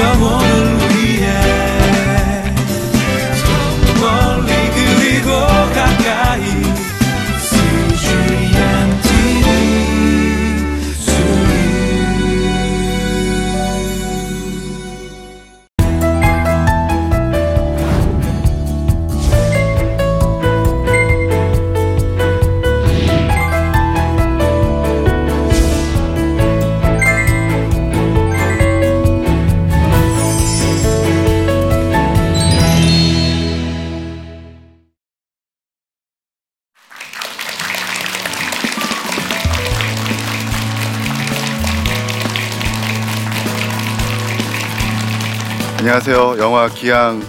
영 안녕하세요. 영화 기양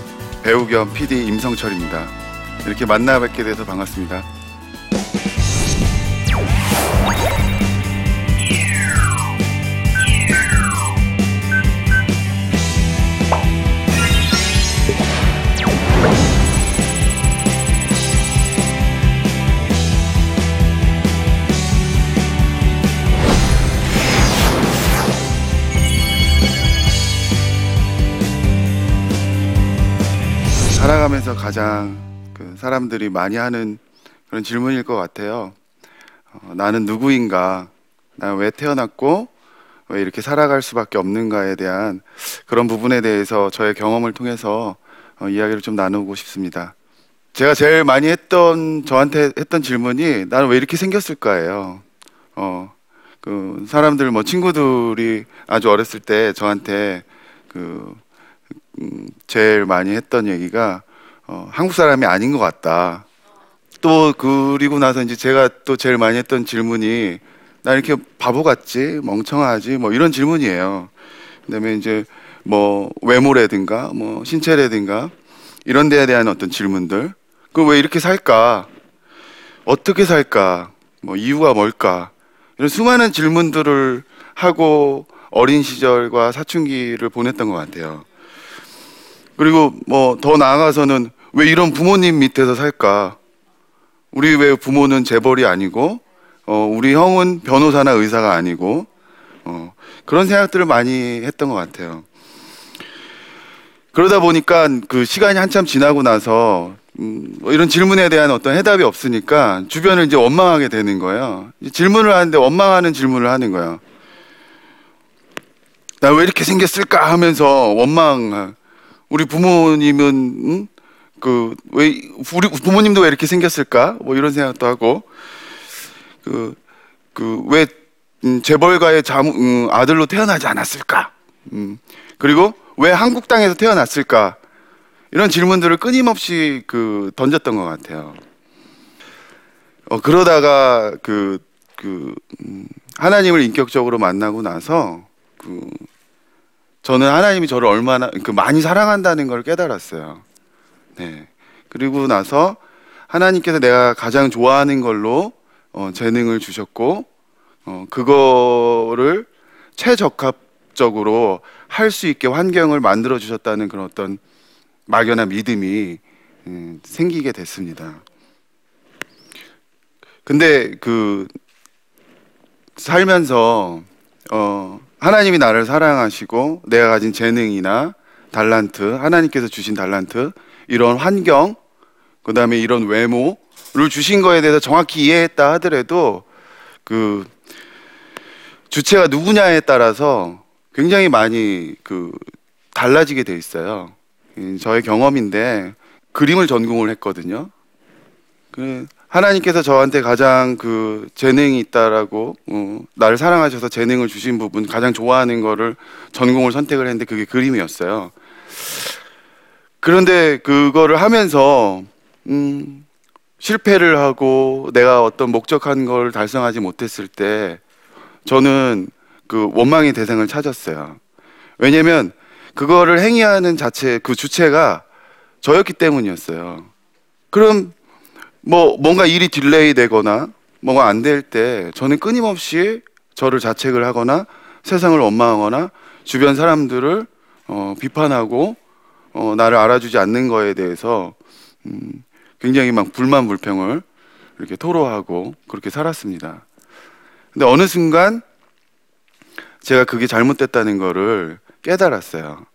배우 겸 PD 임성철입니다. 이렇게 만나 뵙게 돼서 반갑습니다. 살아가면서 가장 그 사람들이 많이 하는 그런 질문일 것 같아요. 어, 나는 누구인가? 나는 왜 태어났고 왜 이렇게 살아갈 수밖에 없는가에 대한 그런 부분에 대해서 저의 경험을 통해서 어, 이야기를 좀 나누고 싶습니다. 제가 제일 많이 했던 저한테 했던 질문이 나는 왜 이렇게 생겼을까예요. 어, 그 사람들 뭐 친구들이 아주 어렸을 때 저한테 그 음, 제일 많이 했던 얘기가 어, 한국 사람이 아닌 것 같다. 또 그리고 나서 이제 제가 또 제일 많이 했던 질문이 나 이렇게 바보 같지 멍청하지 뭐 이런 질문이에요. 그다음에 이제 뭐 외모라든가 뭐 신체라든가 이런 데에 대한 어떤 질문들. 그 왜 이렇게 살까? 어떻게 살까? 뭐 이유가 뭘까? 이런 수많은 질문들을 하고 어린 시절과 사춘기를 보냈던 것 같아요. 그리고 뭐 더 나아가서는 왜 이런 부모님 밑에서 살까? 우리 왜 부모는 재벌이 아니고, 어, 우리 형은 변호사나 의사가 아니고, 어, 그런 생각들을 많이 했던 것 같아요. 그러다 보니까 그 시간이 한참 지나고 나서 음, 뭐 이런 질문에 대한 어떤 해답이 없으니까 주변을 이제 원망하게 되는 거예요. 질문을 하는데 원망하는 질문을 하는 거예요. 나 왜 이렇게 생겼을까 하면서 원망. 우리 부모님은 그 왜 우리 부모님도 왜 이렇게 생겼을까? 뭐 이런 생각도 하고 그 그왜 재벌가의 자무, 음, 아들로 태어나지 않았을까? 음, 그리고 왜 한국 땅에서 태어났을까? 이런 질문들을 끊임없이 그 던졌던 것 같아요. 어, 그러다가 그, 그, 음, 하나님을 인격적으로 만나고 나서 그, 저는 하나님이 저를 얼마나 그 많이 사랑한다는 걸 깨달았어요. 네. 그리고 나서 하나님께서 내가 가장 좋아하는 걸로 어, 재능을 주셨고 어, 그거를 최적합적으로 할 수 있게 환경을 만들어 주셨다는 그런 어떤 막연한 믿음이 음, 생기게 됐습니다. 근데 그 살면서 어, 하나님이 나를 사랑하시고 내가 가진 재능이나 달란트, 하나님께서 주신 달란트, 이런 환경, 그 다음에 이런 외모를 주신 거에 대해서 정확히 이해했다 하더라도 그 주체가 누구냐에 따라서 굉장히 많이 그 달라지게 돼 있어요. 이 저의 경험인데 그림을 전공을 했거든요. 그 하나님께서 저한테 가장 그 재능이 있다라고 어, 나를 사랑하셔서 재능을 주신 부분 가장 좋아하는 거를 전공을 선택을 했는데 그게 그림이었어요. 그런데 그거를 하면서 음, 실패를 하고 내가 어떤 목적한 걸 달성하지 못했을 때 저는 그 원망의 대상을 찾았어요. 왜냐면 그거를 행위하는 자체 그 주체가 저였기 때문이었어요. 그럼 뭐 뭔가 일이 delay 되거나 뭐가 안 될 때 저는 끊임없이 저를 자책을 하거나 세상을 원망하거나 주변 사람들을 어, 비판하고 어, 나를 알아주지 않는 거에 대해서 음, 굉장히 막 불만 불평을 이렇게 토로하고 그렇게 살았습니다. 근데 어느 순간 제가 그게 잘못됐다는 거를 깨달았어요.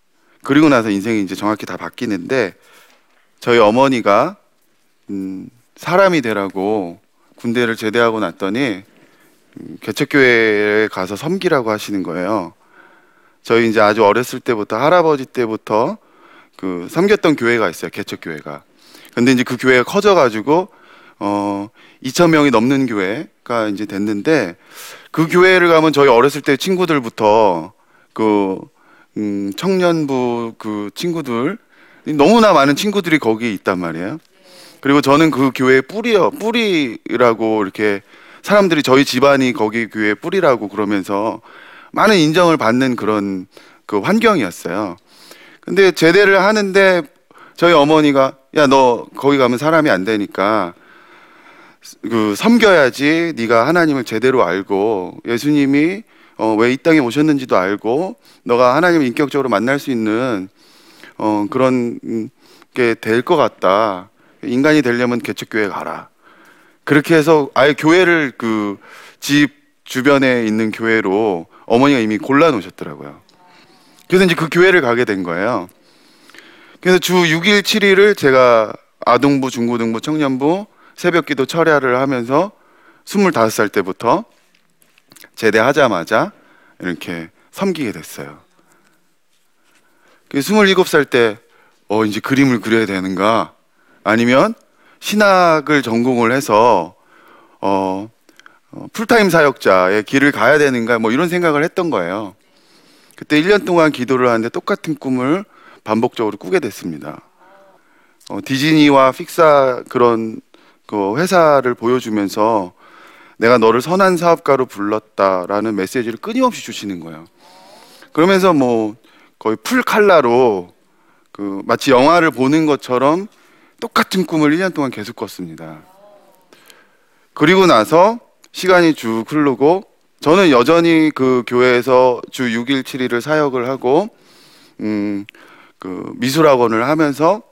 그리고 나서 인생이 이제 정확히 다 바뀌는데 저희 어머니가 음, 사람이 되라고 군대를 제대하고 났더니 음, 개척교회에 가서 섬기라고 하시는 거예요. 저희 이제 아주 어렸을 때부터 할아버지 때부터 그 섬겼던 교회가 있어요. 개척 교회가. 근데 이제 그 교회가 커져가지고 어 2천 명이 넘는 교회가 이제 됐는데 그 교회를 가면 저희 어렸을 때 친구들부터 그 음, 청년부 그 친구들 너무나 많은 친구들이 거기 있단 말이에요. 그리고 저는 그 교회의 뿌리요 뿌리라고 이렇게 사람들이 저희 집안이 거기 교회 뿌리라고 그러면서 많은 인정을 받는 그런 그 환경이었어요. 근데 제대를 하는데 저희 어머니가 야 너 거기 가면 사람이 안 되니까 그 섬겨야지 네가 하나님을 제대로 알고 예수님이 어, 왜 이 땅에 오셨는지도 알고 너가 하나님을 인격적으로 만날 수 있는 어, 그런 게 될 것 같다. 인간이 되려면 개척교회 가라. 그렇게 해서 아예 교회를 그 집 주변에 있는 교회로 어머니가 이미 골라 놓으셨더라고요. 그래서 이제 그 교회를 가게 된 거예요. 그래서 주 6일 7일을 제가 아동부, 중고등부, 청년부 새벽 기도 철야를 하면서 25살 때부터 제대하자마자 이렇게 섬기게 됐어요. 27살 때, 어, 이제 그림을 그려야 되는가? 아니면 신학을 전공을 해서, 어, 어, 풀타임 사역자의 길을 가야 되는가? 뭐 이런 생각을 했던 거예요. 그때 1년 동안 기도를 하는데 똑같은 꿈을 반복적으로 꾸게 됐습니다. 어, 디즈니와 픽사 그런 그 회사를 보여주면서 내가 너를 선한 사업가로 불렀다라는 메시지를 끊임없이 주시는 거예요. 그러면서 뭐 거의 풀 칼라로 그 마치 영화를 보는 것처럼 똑같은 꿈을 1년 동안 계속 꿨습니다. 그리고 나서 시간이 쭉 흐르고 저는 여전히 그 교회에서 주 6일 7일을 사역을 하고 음, 그 미술학원을 하면서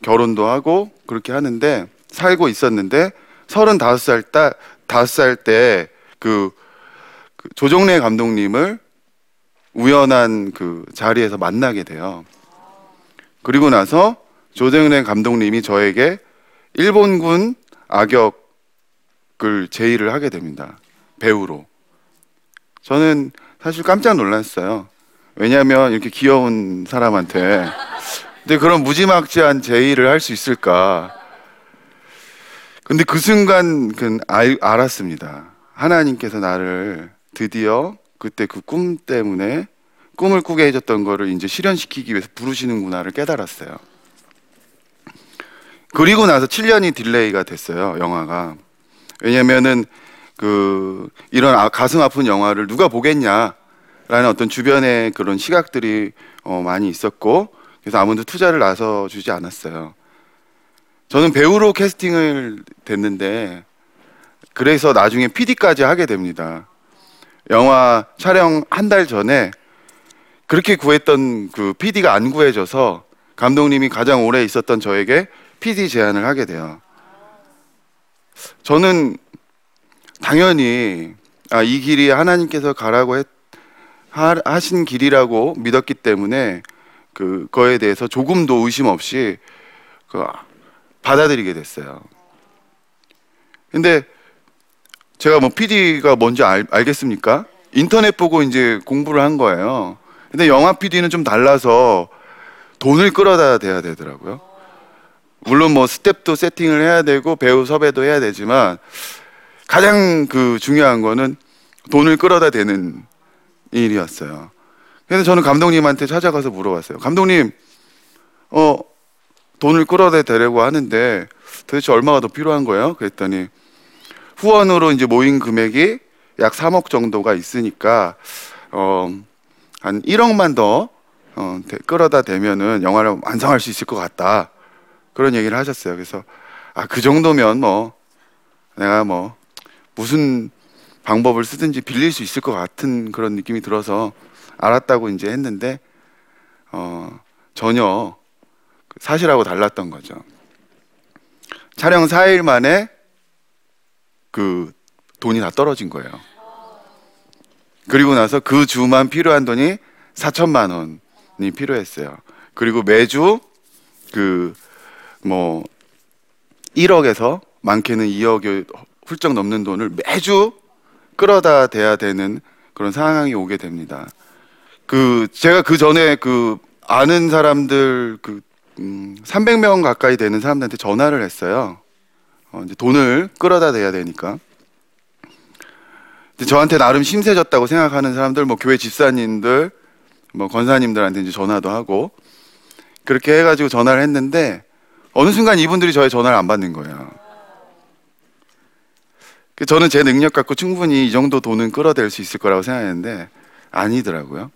결혼도 하고 그렇게 하는데 살고 있었는데 35살 딸 5살 때그 그 조정래 감독님을 우연한 그 자리에서 만나게 돼요. 그리고 나서 조정래 감독님이 저에게 일본군 악역을 제의를 하게 됩니다. 배우로. 저는 사실 깜짝 놀랐어요. 왜냐하면 이렇게 귀여운 사람한테 근데 그런 무지막지한 제의를 할 수 있을까? 근데 그 순간 그 알, 알았습니다. 하나님께서 나를 드디어 그때 그 꿈 때문에 꿈을 꾸게 해줬던 거를 이제 실현시키기 위해서 부르시는구나를 깨달았어요. 그리고 나서 7년이 delay가 됐어요, 영화가. 왜냐면은 그 이런 아, 가슴 아픈 영화를 누가 보겠냐라는 어떤 주변의 그런 시각들이 어, 많이 있었고 그래서 아무도 투자를 나서 주지 않았어요. 저는 배우로 캐스팅을 됐는데 그래서 나중에 PD까지 하게 됩니다. 영화 촬영 한 달 전에 그렇게 구했던 그 PD가 안 구해져서 감독님이 가장 오래 있었던 저에게 PD 제안을 하게 돼요. 저는 당연히 아, 이 길이 하나님께서 가라고 했, 하, 하신 길이라고 믿었기 때문에 그거에 대해서 조금도 의심 없이 그 받아들이게 됐어요. 근데 제가 뭐 PD가 뭔지 알, 알겠습니까? 인터넷 보고 이제 공부를 한 거예요. 근데 영화 PD는 좀 달라서 돈을 끌어다 대야 되더라고요. 물론 뭐 스텝도 세팅을 해야 되고 배우 섭외도 해야 되지만 가장 그 중요한 거는 돈을 끌어다 대는 일이었어요. 그래서 저는 감독님한테 찾아가서 물어봤어요. 감독님, 어, 돈을 끌어다 대려고 하는데 도대체 얼마가 더 필요한 거예요? 그랬더니 후원으로 이제 모인 금액이 약 3억 정도가 있으니까 어, 한 1억만 더 어, 끌어다 대면은 영화를 완성할 수 있을 것 같다. 그런 얘기를 하셨어요. 그래서 아, 그 정도면 뭐 내가 뭐 무슨 방법을 쓰든지 빌릴 수 있을 것 같은 그런 느낌이 들어서 알았다고 이제 했는데 어, 전혀 사실하고 달랐던 거죠. 촬영 4일 만에 그 돈이 다 떨어진 거예요. 그리고 나서 그 주만 필요한 돈이 4천만 지원이 필요했어요. 그리고 매주 그 뭐 1억에서 많게는 2억이 훌쩍 넘는 돈을 매주 끌어다 대야 되는 그런 상황이 오게 됩니다. 그 제가 그 전에 그 아는 사람들 그 음, 300명 가까이 되는 사람들한테 전화를 했어요. 어, 이제 돈을 끌어다 대야 되니까. 저한테 나름 신세졌다고 생각하는 사람들, 뭐 교회 집사님들, 뭐 권사님들한테 이제 전화도 하고 그렇게 해가지고 전화를 했는데 어느 순간 이분들이 저의 전화를 안 받는 거예요. 그 저는 제 능력 갖고 충분히 이 정도 돈은 끌어댈 수 있을 거라고 생각했는데 아니더라고요.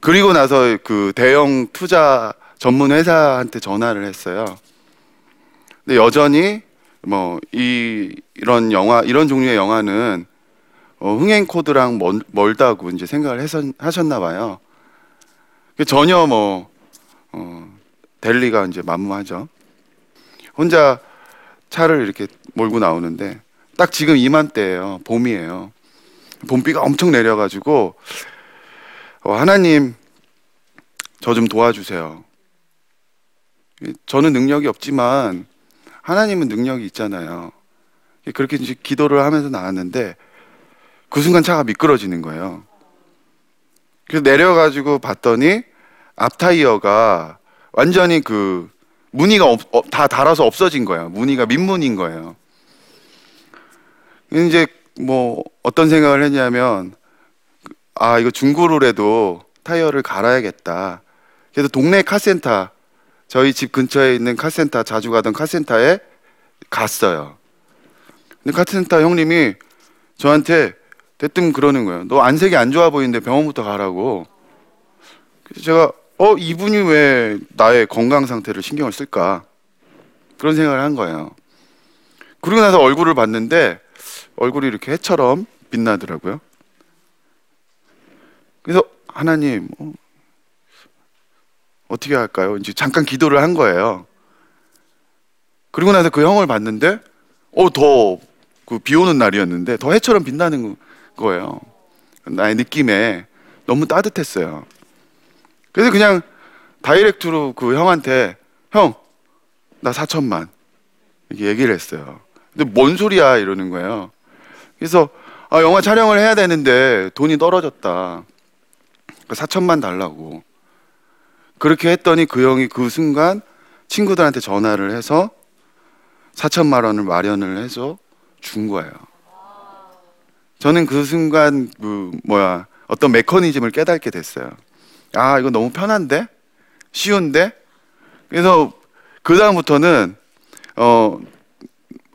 그리고 나서 그 대형 투자 전문 회사한테 전화를 했어요. 근데 여전히 뭐 이 이런 영화 이런 종류의 영화는 어, 흥행 코드랑 멀, 멀다고 이제 생각을 해서, 하셨나 봐요. 그 전혀 뭐 어, 델리가 이제 만무하죠. 혼자 차를 이렇게 몰고 나오는데 딱 지금 이맘때예요. 봄이에요. 봄비가 엄청 내려가지고 어, 하나님 저 좀 도와주세요. 저는 능력이 없지만 하나님은 능력이 있잖아요. 그렇게 이제 기도를 하면서 나왔는데 그 순간 차가 미끄러지는 거예요. 그래서 내려가지고 봤더니 앞 타이어가 완전히 그 무늬가 없, 어, 다 닳아서 없어진 거예요. 무늬가 민무늬인 거예요. 이제 뭐 어떤 생각을 했냐면 아 이거 중고로라도 타이어를 갈아야겠다. 그래서 동네 카센터 저희 집 근처에 있는 카센터 자주 가던 카센터에 갔어요. 근데 카센터 형님이 저한테 대뜸 그러는 거예요. 너 안색이 안 좋아 보이는데 병원부터 가라고. 그래서 제가 어 이분이 왜 나의 건강 상태를 신경을 쓸까 그런 생각을 한 거예요. 그러고 나서 얼굴을 봤는데 얼굴이 이렇게 해처럼 빛나더라고요. 그래서 하나님 어, 어떻게 할까요? 이제 잠깐 기도를 한 거예요. 그리고 나서 그 형을 봤는데 어더 비 오는 날이었는데 더 해처럼 빛나는 거예요. 나의 느낌에 너무 따뜻했어요. 그래서 그냥 다이렉트로 그 형한테 형, 나 4천만 이렇게 얘기를 했어요. 근데 뭔 소리야 이러는 거예요. 그래서 아, 영화 촬영을 해야 되는데 돈이 떨어졌다. 4천만 달라고. 그렇게 했더니 그 형이 그 순간 친구들한테 전화를 해서 4천만 원을 마련을 해서 준 거예요. 저는 그 순간 그 뭐야 어떤 메커니즘을 깨닫게 됐어요. 아 이거 너무 편한데 쉬운데 그래서 그 다음부터는 어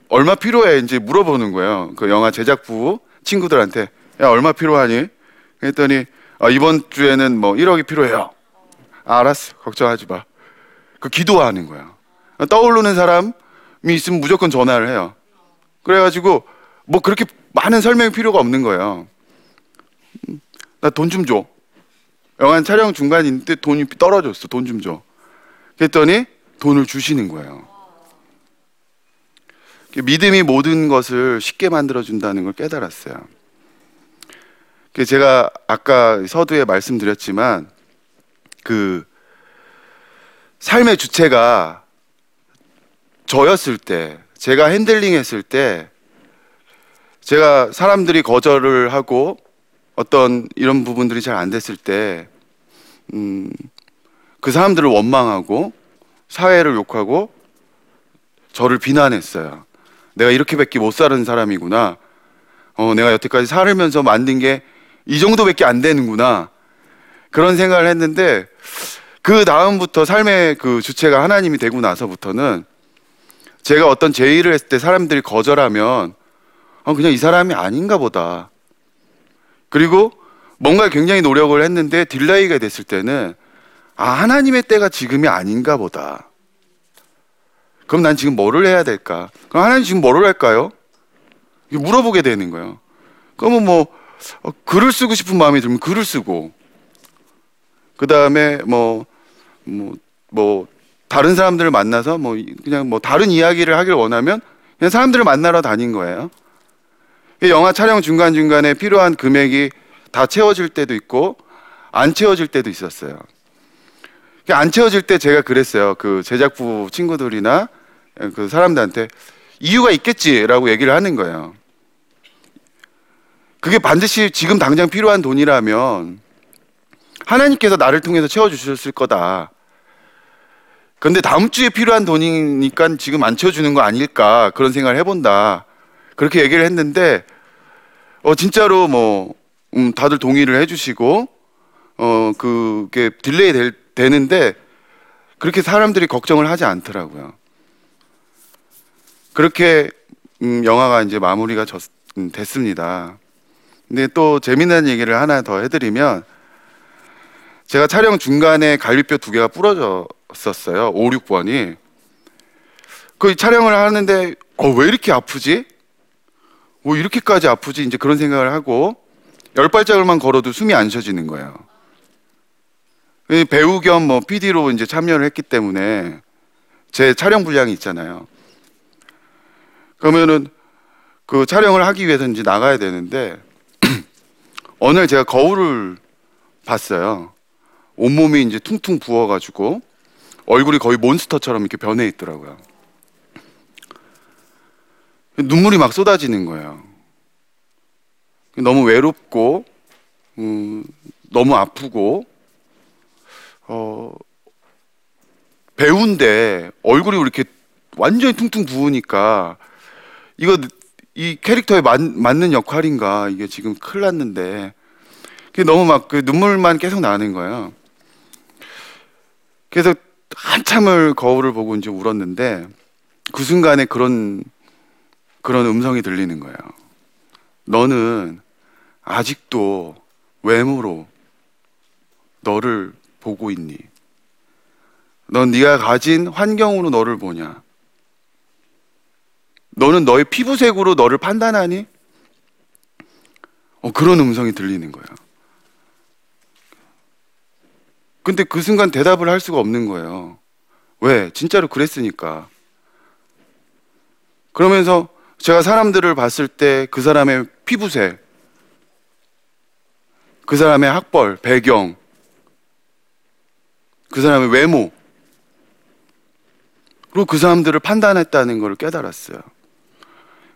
얼마 필요해 이제 물어보는 거예요. 그 영화 제작부 친구들한테 야 얼마 필요하니? 그랬더니 아, 이번 주에는 뭐 1억이 필요해요. 아, 알았어 걱정하지 마. 그 기도하는 거야. 떠오르는 사람이 있으면 무조건 전화를 해요. 그래가지고 뭐 그렇게 많은 설명이 필요가 없는 거예요. 나 돈 좀 줘. 영화 촬영 중간인데 돈이 떨어졌어. 돈 좀 줘. 그랬더니 돈을 주시는 거예요. 믿음이 모든 것을 쉽게 만들어준다는 걸 깨달았어요. 제가 아까 서두에 말씀드렸지만 그 삶의 주체가 저였을 때, 제가 핸들링 했을 때, 제가 사람들이 거절을 하고 어떤 이런 부분들이 잘 안 됐을 때, 음, 그 사람들을 원망하고 사회를 욕하고 저를 비난했어요. 내가 이렇게밖에 못 사는 사람이구나. 어, 내가 여태까지 살면서 만든 게 이 정도밖에 안 되는구나. 그런 생각을 했는데 그 다음부터 삶의 그 주체가 하나님이 되고 나서부터는 제가 어떤 제의를 했을 때 사람들이 거절하면 어, 그냥 이 사람이 아닌가 보다. 그리고 뭔가 굉장히 노력을 했는데 delay가 됐을 때는 아, 하나님의 때가 지금이 아닌가 보다. 그럼 난 지금 뭐를 해야 될까? 그럼 하나님 지금 뭐를 할까요? 물어보게 되는 거예요. 그러면 뭐 어, 글을 쓰고 싶은 마음이 들면 글을 쓰고 그 다음에 뭐 뭐, 뭐, 다른 사람들을 만나서 뭐, 그냥 뭐, 다른 이야기를 하길 원하면 그냥 사람들을 만나러 다닌 거예요. 영화 촬영 중간중간에 필요한 금액이 다 채워질 때도 있고, 안 채워질 때도 있었어요. 안 채워질 때 제가 그랬어요. 그 제작부 친구들이나 그 사람들한테 이유가 있겠지라고 얘기를 하는 거예요. 그게 반드시 지금 당장 필요한 돈이라면 하나님께서 나를 통해서 채워주셨을 거다. 그런데 다음 주에 필요한 돈이니까 지금 안 채워주는 거 아닐까 그런 생각을 해본다. 그렇게 얘기를 했는데 어 진짜로 뭐 음, 다들 동의를 해주시고 어 그게 delay 될, 되는데 그렇게 사람들이 걱정을 하지 않더라고요. 그렇게 음, 영화가 이제 마무리가 졌, 음, 됐습니다. 근데 또 재미난 얘기를 하나 더 해드리면 제가 촬영 중간에 갈비뼈 두 개가 부러졌었어요. 5, 6번이. 그 촬영을 하는데 어, 왜 이렇게 아프지? 뭐 이렇게까지 아프지? 이제 그런 생각을 하고 열 발짝을만 걸어도 숨이 안 쉬어지는 거예요. 배우 겸 뭐 PD로 이제 참여를 했기 때문에 제 촬영 분량이 있잖아요. 그러면은 그 촬영을 하기 위해서 이제 나가야 되는데 어느 날 제가 거울을 봤어요. 온몸이 이제 퉁퉁 부어가지고 얼굴이 거의 몬스터처럼 이렇게 변해 있더라고요. 눈물이 막 쏟아지는 거예요. 너무 외롭고, 음, 너무 아프고, 어, 배우인데 얼굴이 이렇게 완전히 퉁퉁 부으니까 이거 이 캐릭터에 맞, 맞는 역할인가 이게 지금 큰일 났는데 너무 막 그 눈물만 계속 나는 거예요. 그래서 한참을 거울을 보고 이제 울었는데 그 순간에 그런 그런 음성이 들리는 거예요. 너는 아직도 외모로 너를 보고 있니? 넌 네가 가진 환경으로 너를 보냐? 너는 너의 피부색으로 너를 판단하니? 어, 그런 음성이 들리는 거예요. 근데 그 순간 대답을 할 수가 없는 거예요. 왜? 진짜로 그랬으니까. 그러면서 제가 사람들을 봤을 때 그 사람의 피부색, 그 사람의 학벌, 배경, 그 사람의 외모, 그리고 그 사람들을 판단했다는 것을 깨달았어요.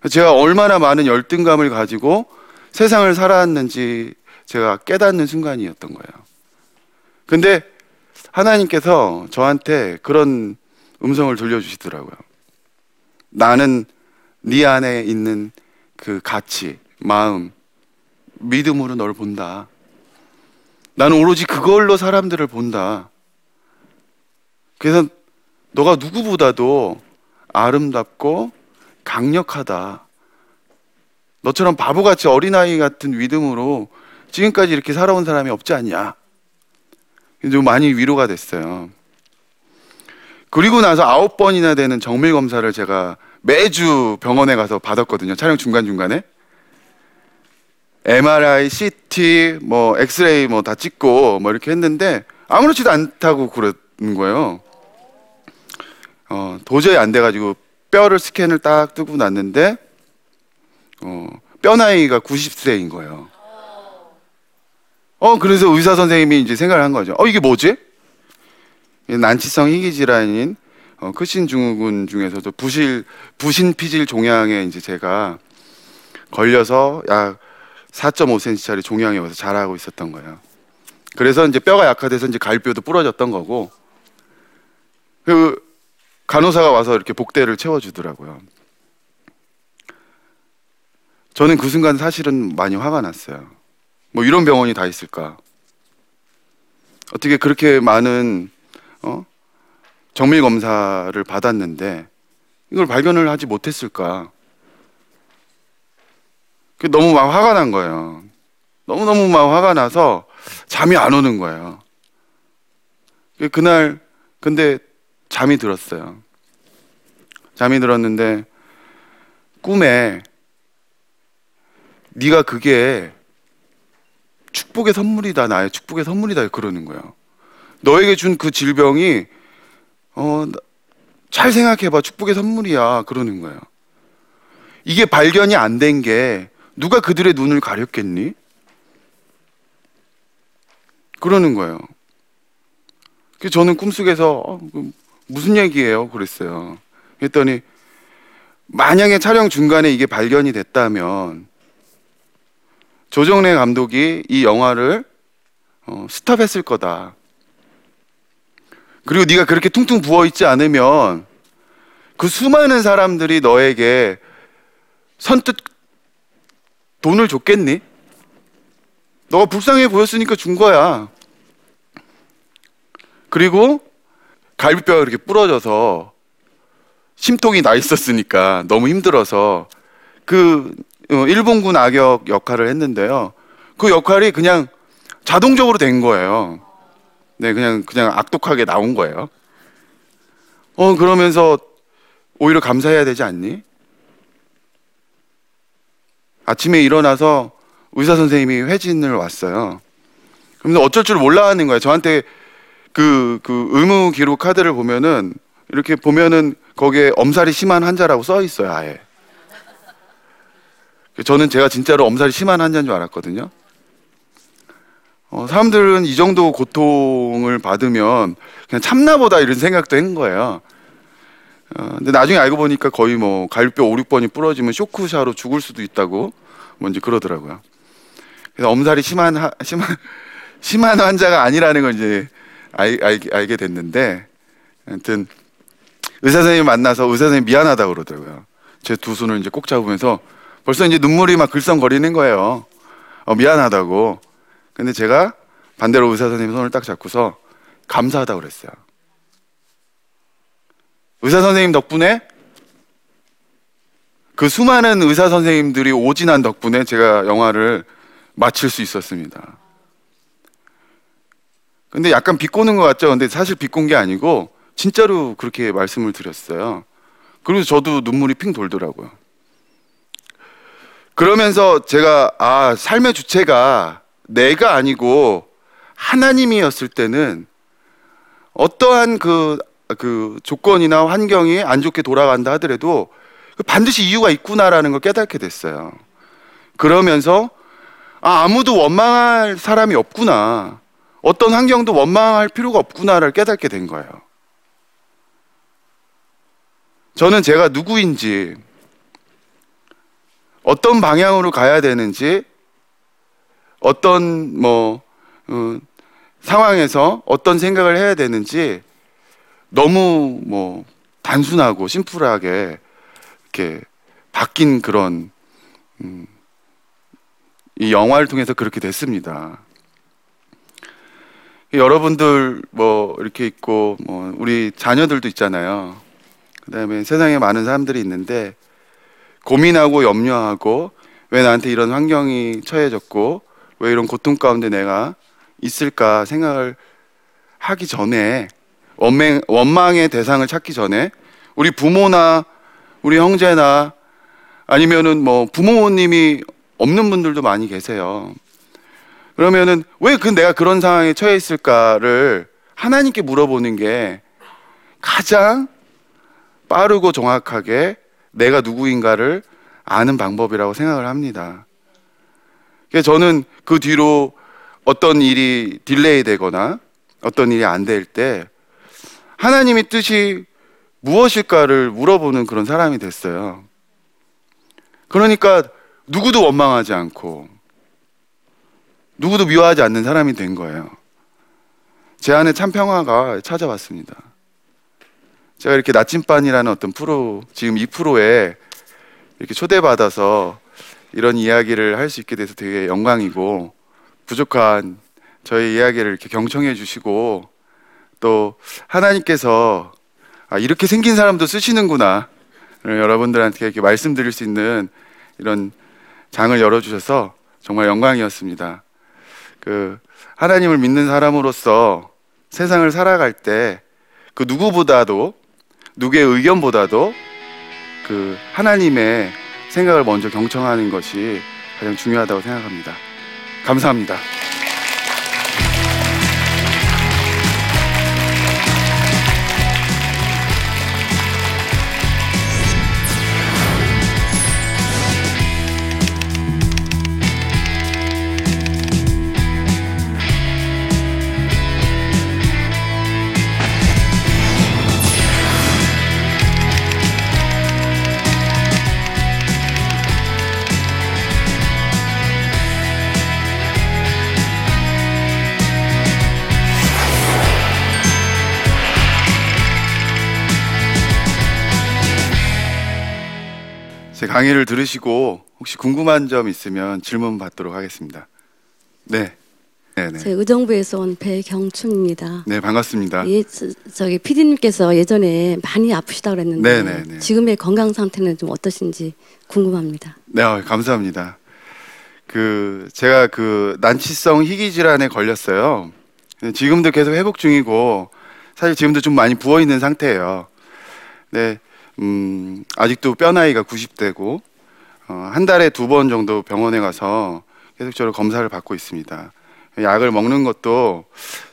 제가 얼마나 많은 열등감을 가지고 세상을 살아왔는지 제가 깨닫는 순간이었던 거예요. 근데 하나님께서 저한테 그런 음성을 들려주시더라고요. 나는 네 안에 있는 그 가치, 마음, 믿음으로 널 본다. 나는 오로지 그걸로 사람들을 본다. 그래서 너가 누구보다도 아름답고 강력하다. 너처럼 바보같이 어린아이 같은 믿음으로 지금까지 이렇게 살아온 사람이 없지 않냐. 좀 많이 위로가 됐어요. 그리고 나서 아홉 번이나 되는 정밀 검사를 제가 매주 병원에 가서 받았거든요. 촬영 중간 중간에 MRI, CT, 뭐 엑스레이 뭐 다 찍고 뭐 이렇게 했는데 아무렇지도 않다고 그러는 거예요. 어, 도저히 안 돼가지고 뼈를 스캔을 딱 뜨고 났는데 어, 뼈 나이가 90세인 거예요. 어 그래서 의사 선생님이 이제 생각을 한 거죠. 어 이게 뭐지? 난치성 희귀 질환인 어, 크신 증후군 중에서도 부실 부신 피질 종양에 이제 제가 걸려서 약 4.5cm짜리 종양이 와서 자라고 있었던 거예요. 그래서 이제 뼈가 약화돼서 이제 갈비뼈도 부러졌던 거고 그 간호사가 와서 이렇게 복대를 채워주더라고요. 저는 그 순간 사실은 많이 화가 났어요. 뭐 이런 병원이 다 있을까? 어떻게 그렇게 많은 어? 정밀 검사를 받았는데 이걸 발견을 하지 못했을까? 너무 막 화가 난 거예요. 너무 너무 막 화가 나서 잠이 안 오는 거예요. 그날 근데 잠이 들었어요. 잠이 들었는데 꿈에 네가 그게 축복의 선물이다 나의 축복의 선물이다 그러는 거예요. 너에게 준 그 질병이 어 잘 생각해봐 축복의 선물이야 그러는 거예요. 이게 발견이 안 된 게 누가 그들의 눈을 가렸겠니? 그러는 거예요. 그 저는 꿈속에서 어, 그 무슨 얘기예요? 그랬어요. 했더니 만약에 촬영 중간에 이게 발견이 됐다면 조정래 감독이 이 영화를 어, 스탑했을 거다. 그리고 네가 그렇게 퉁퉁 부어 있지 않으면 그 수많은 사람들이 너에게 선뜻 돈을 줬겠니? 너가 불쌍해 보였으니까 준 거야. 그리고 갈비뼈가 이렇게 부러져서 심통이 나 있었으니까 너무 힘들어서 그 어, 일본군 악역 역할을 했는데요. 그 역할이 그냥 자동적으로 된 거예요. 네, 그냥 그냥 악독하게 나온 거예요. 어 그러면서 오히려 감사해야 되지 않니? 아침에 일어나서 의사 선생님이 회진을 왔어요. 그런데 어쩔 줄 몰라 하는 거예요. 저한테 그, 그 의무 기록 카드를 보면은 이렇게 보면은 거기에 엄살이 심한 환자라고 써 있어요, 아예. 저는 제가 진짜로 엄살이 심한 환자인 줄 알았거든요. 어, 사람들은 이 정도 고통을 받으면 그냥 참나보다 이런 생각도 한 거예요. 어, 근데 나중에 알고 보니까 거의 뭐 갈비뼈 5, 6번이 부러지면 쇼크샤로 죽을 수도 있다고 뭔지 그러더라고요. 그래서 엄살이 심한 하, 심한 심한 환자가 아니라는 걸 이제 알, 알, 알게 됐는데 아무튼 의사 선생님 만나서 의사 선생님 미안하다 고 그러더라고요. 제 두 손을 이제 꼭 잡으면서 벌써 이제 눈물이 막 글썽거리는 거예요. 어, 미안하다고. 근데 제가 반대로 의사 선생님 손을 딱 잡고서 감사하다고 그랬어요. 의사 선생님 덕분에 그 수많은 의사 선생님들이 오진한 덕분에 제가 영화를 마칠 수 있었습니다. 근데 약간 비꼬는 것 같죠? 근데 사실 비꼰 게 아니고 진짜로 그렇게 말씀을 드렸어요. 그리고 저도 눈물이 핑 돌더라고요. 그러면서 제가 아 삶의 주체가 내가 아니고 하나님이었을 때는 어떠한 그, 그 조건이나 환경이 안 좋게 돌아간다 하더라도 그 반드시 이유가 있구나라는 걸 깨닫게 됐어요. 그러면서 아, 아무도 원망할 사람이 없구나. 어떤 환경도 원망할 필요가 없구나를 깨닫게 된 거예요. 저는 제가 누구인지, 어떤 방향으로 가야 되는지, 어떤 뭐 어, 상황에서 어떤 생각을 해야 되는지 너무 뭐 단순하고 심플하게 이렇게 바뀐 그런 음, 이 영화를 통해서 그렇게 됐습니다. 여러분들 뭐 이렇게 있고 뭐 우리 자녀들도 있잖아요. 그다음에 세상에 많은 사람들이 있는데 고민하고 염려하고 왜 나한테 이런 환경이 처해졌고 왜 이런 고통 가운데 내가 있을까 생각을 하기 전에 원망, 원망의 대상을 찾기 전에 우리 부모나 우리 형제나 아니면은 뭐 부모님이 없는 분들도 많이 계세요. 그러면은 왜 그 내가 그런 상황에 처해 있을까를 하나님께 물어보는 게 가장 빠르고 정확하게 내가 누구인가를 아는 방법이라고 생각을 합니다. 그래서 저는 그 뒤로 어떤 일이 delay 되거나 어떤 일이 안 될 때 하나님의 뜻이 무엇일까를 물어보는 그런 사람이 됐어요. 그러니까 누구도 원망하지 않고 누구도 미워하지 않는 사람이 된 거예요. 제 안에 참 평화가 찾아왔습니다. 제가 이렇게 나침반이라는 어떤 프로, 지금 이 프로에 이렇게 초대받아서 이런 이야기를 할 수 있게 돼서 되게 영광이고 부족한 저희 이야기를 이렇게 경청해 주시고 또 하나님께서 아, 이렇게 생긴 사람도 쓰시는구나 여러분들한테 이렇게 말씀드릴 수 있는 이런 장을 열어주셔서 정말 영광이었습니다. 그 하나님을 믿는 사람으로서 세상을 살아갈 때 그 누구보다도 누구의 의견보다도 그 하나님의 생각을 먼저 경청하는 것이 가장 중요하다고 생각합니다. 감사합니다. 강의를 들으시고 혹시 궁금한 점 있으면 질문 받도록 하겠습니다. 네. 네, 네. 제 의정부에서 온 배경춘입니다. 네, 반갑습니다. 예, 저, 저기 PD님께서 예전에 많이 아프시다 그랬는데 네, 네, 네. 지금의 건강 상태는 좀 어떠신지 궁금합니다. 네, 어, 감사합니다. 그 제가 그 난치성 희귀 질환에 걸렸어요. 지금도 계속 회복 중이고 사실 지금도 좀 많이 부어 있는 상태예요. 네, 음, 아직도 뼈 나이가 90대고 어, 한 달에 두 번 정도 병원에 가서 계속적으로 검사를 받고 있습니다. 약을 먹는 것도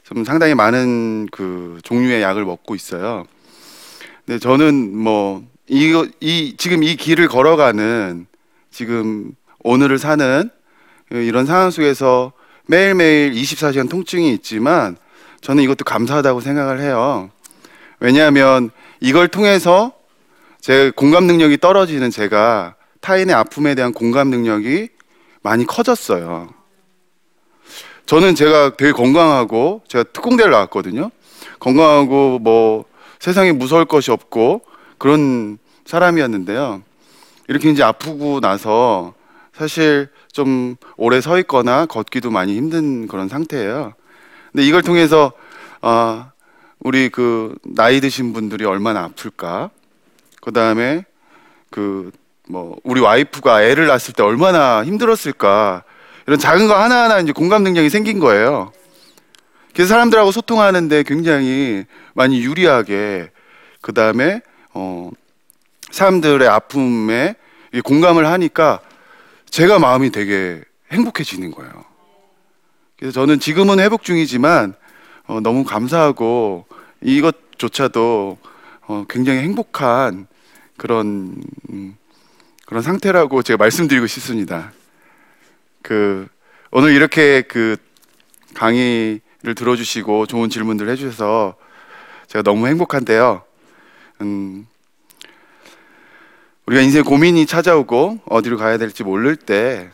좀 상당히 많은 그 종류의 약을 먹고 있어요. 근데 저는 뭐 이거 이 지금 이 길을 걸어가는 지금 오늘을 사는 이런 상황 속에서 매일매일 24시간 통증이 있지만 저는 이것도 감사하다고 생각을 해요. 왜냐하면 이걸 통해서 제 공감 능력이 떨어지는 제가 타인의 아픔에 대한 공감 능력이 많이 커졌어요. 저는 제가 되게 건강하고 제가 특공대를 나왔거든요. 건강하고 뭐 세상에 무서울 것이 없고 그런 사람이었는데요. 이렇게 이제 아프고 나서 사실 좀 오래 서 있거나 걷기도 많이 힘든 그런 상태예요. 근데 이걸 통해서 아 우리 그 나이 드신 분들이 얼마나 아플까? 그 다음에 그 뭐 우리 와이프가 애를 낳았을 때 얼마나 힘들었을까? 이런 작은 거 하나하나 이제 공감 능력이 생긴 거예요. 그래서 사람들하고 소통하는데 굉장히 많이 유리하게 그 다음에 어 사람들의 아픔에 이 공감을 하니까 제가 마음이 되게 행복해지는 거예요. 그래서 저는 지금은 회복 중이지만 어, 너무 감사하고 이것조차도 어, 굉장히 행복한 그런 음, 그런 상태라고 제가 말씀드리고 싶습니다. 그 오늘 이렇게 그 강의를 들어주시고 좋은 질문들 해주셔서 제가 너무 행복한데요. 음, 우리가 인생 고민이 찾아오고 어디로 가야 될지 모를 때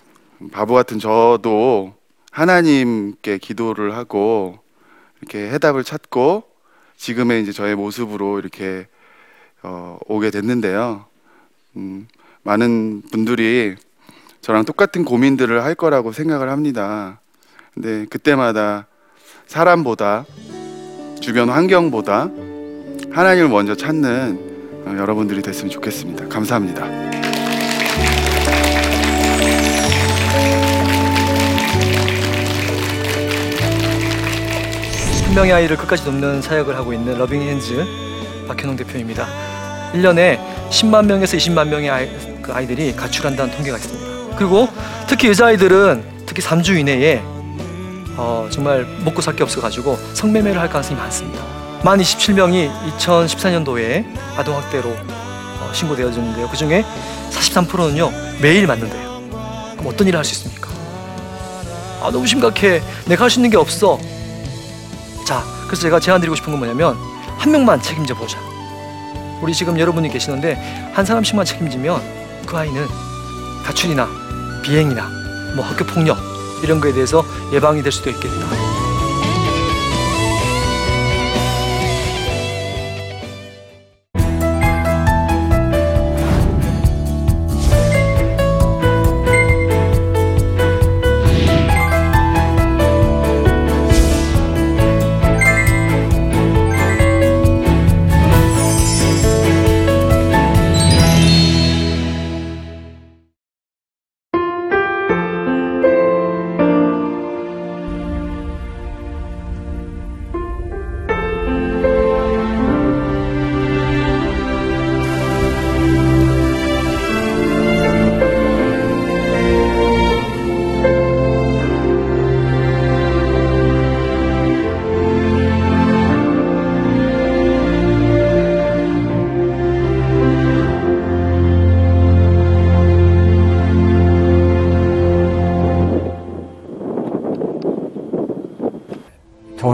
바보 같은 저도 하나님께 기도를 하고 이렇게 해답을 찾고 지금의 이제 저의 모습으로 이렇게 어, 오게 됐는데요. 음, 많은 분들이 저랑 똑같은 고민들을 할 거라고 생각을 합니다. 근데 그때마다 사람보다 주변 환경보다 하나님을 먼저 찾는 어, 여러분들이 됐으면 좋겠습니다. 감사합니다. 한 명의 아이를 끝까지 돕는 사역을 하고 있는 러빙 핸즈 박현웅 대표입니다. 1년에 10만 명에서 20만 명의 아이, 그 아이들이 가출한다는 통계가 있습니다. 그리고 특히 여자아이들은 특히 3주 이내에 어, 정말 먹고 살 게 없어가지고 성매매를 할 가능성이 많습니다. 만 27명이 2014년도에 아동학대로 어, 신고되어졌는데요. 그 중에 43%는요 매일 맞는데요. 그럼 어떤 일을 할 수 있습니까? 아 너무 심각해. 내가 할 수 있는 게 없어. 자, 그래서 제가 제안 드리고 싶은 건 뭐냐면 한 명만 책임져 보자. 우리 지금 여러분이 계시는데 한 사람씩만 책임지면 그 아이는 가출이나 비행이나 뭐 학교 폭력 이런 거에 대해서 예방이 될 수도 있겠다.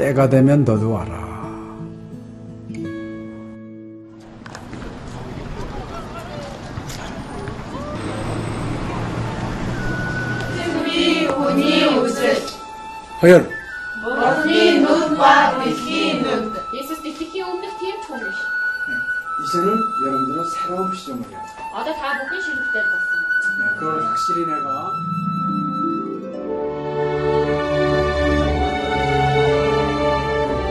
때가 되면 너도 와라. 승비 운이 우슬 허연 머니 눈과 빛이 눈 네, 이제는 여러분들은 새로운 시점을 해야 돼. 아다 묶은 시기 때문에 그걸 확실히 내가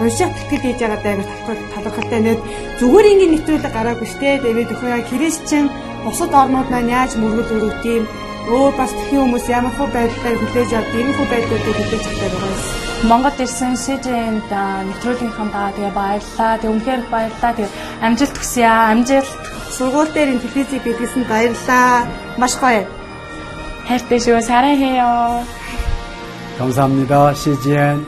унших тэтгэл хийж байгаа даа талхал талхалтай нэт зүгээр ингээд нэвтрүүлэг гараагүй штэ тэгээд өхөө христчин бусад орнууд маань яаж мөргөл өрөвт юм өөр бас тхэн хүмүүс ямар хөө байдлаар хүлээж авд ийм хөө байдлуудыг хүлээж авдаг байгаа юм. Монгол ирсэн СЖН-д нэвтрүүлгийнхаа даа тэгээ баярлаа. Тэгээ үнэхээр их баярлаа. Тэгээ амжилт хүсье аа. Амжилт. Сургууль дээр ин телевизийг бидлсэн баярлаа. Маш гоё. хайртай шүү. 사랑해요. 감사합니다. CGN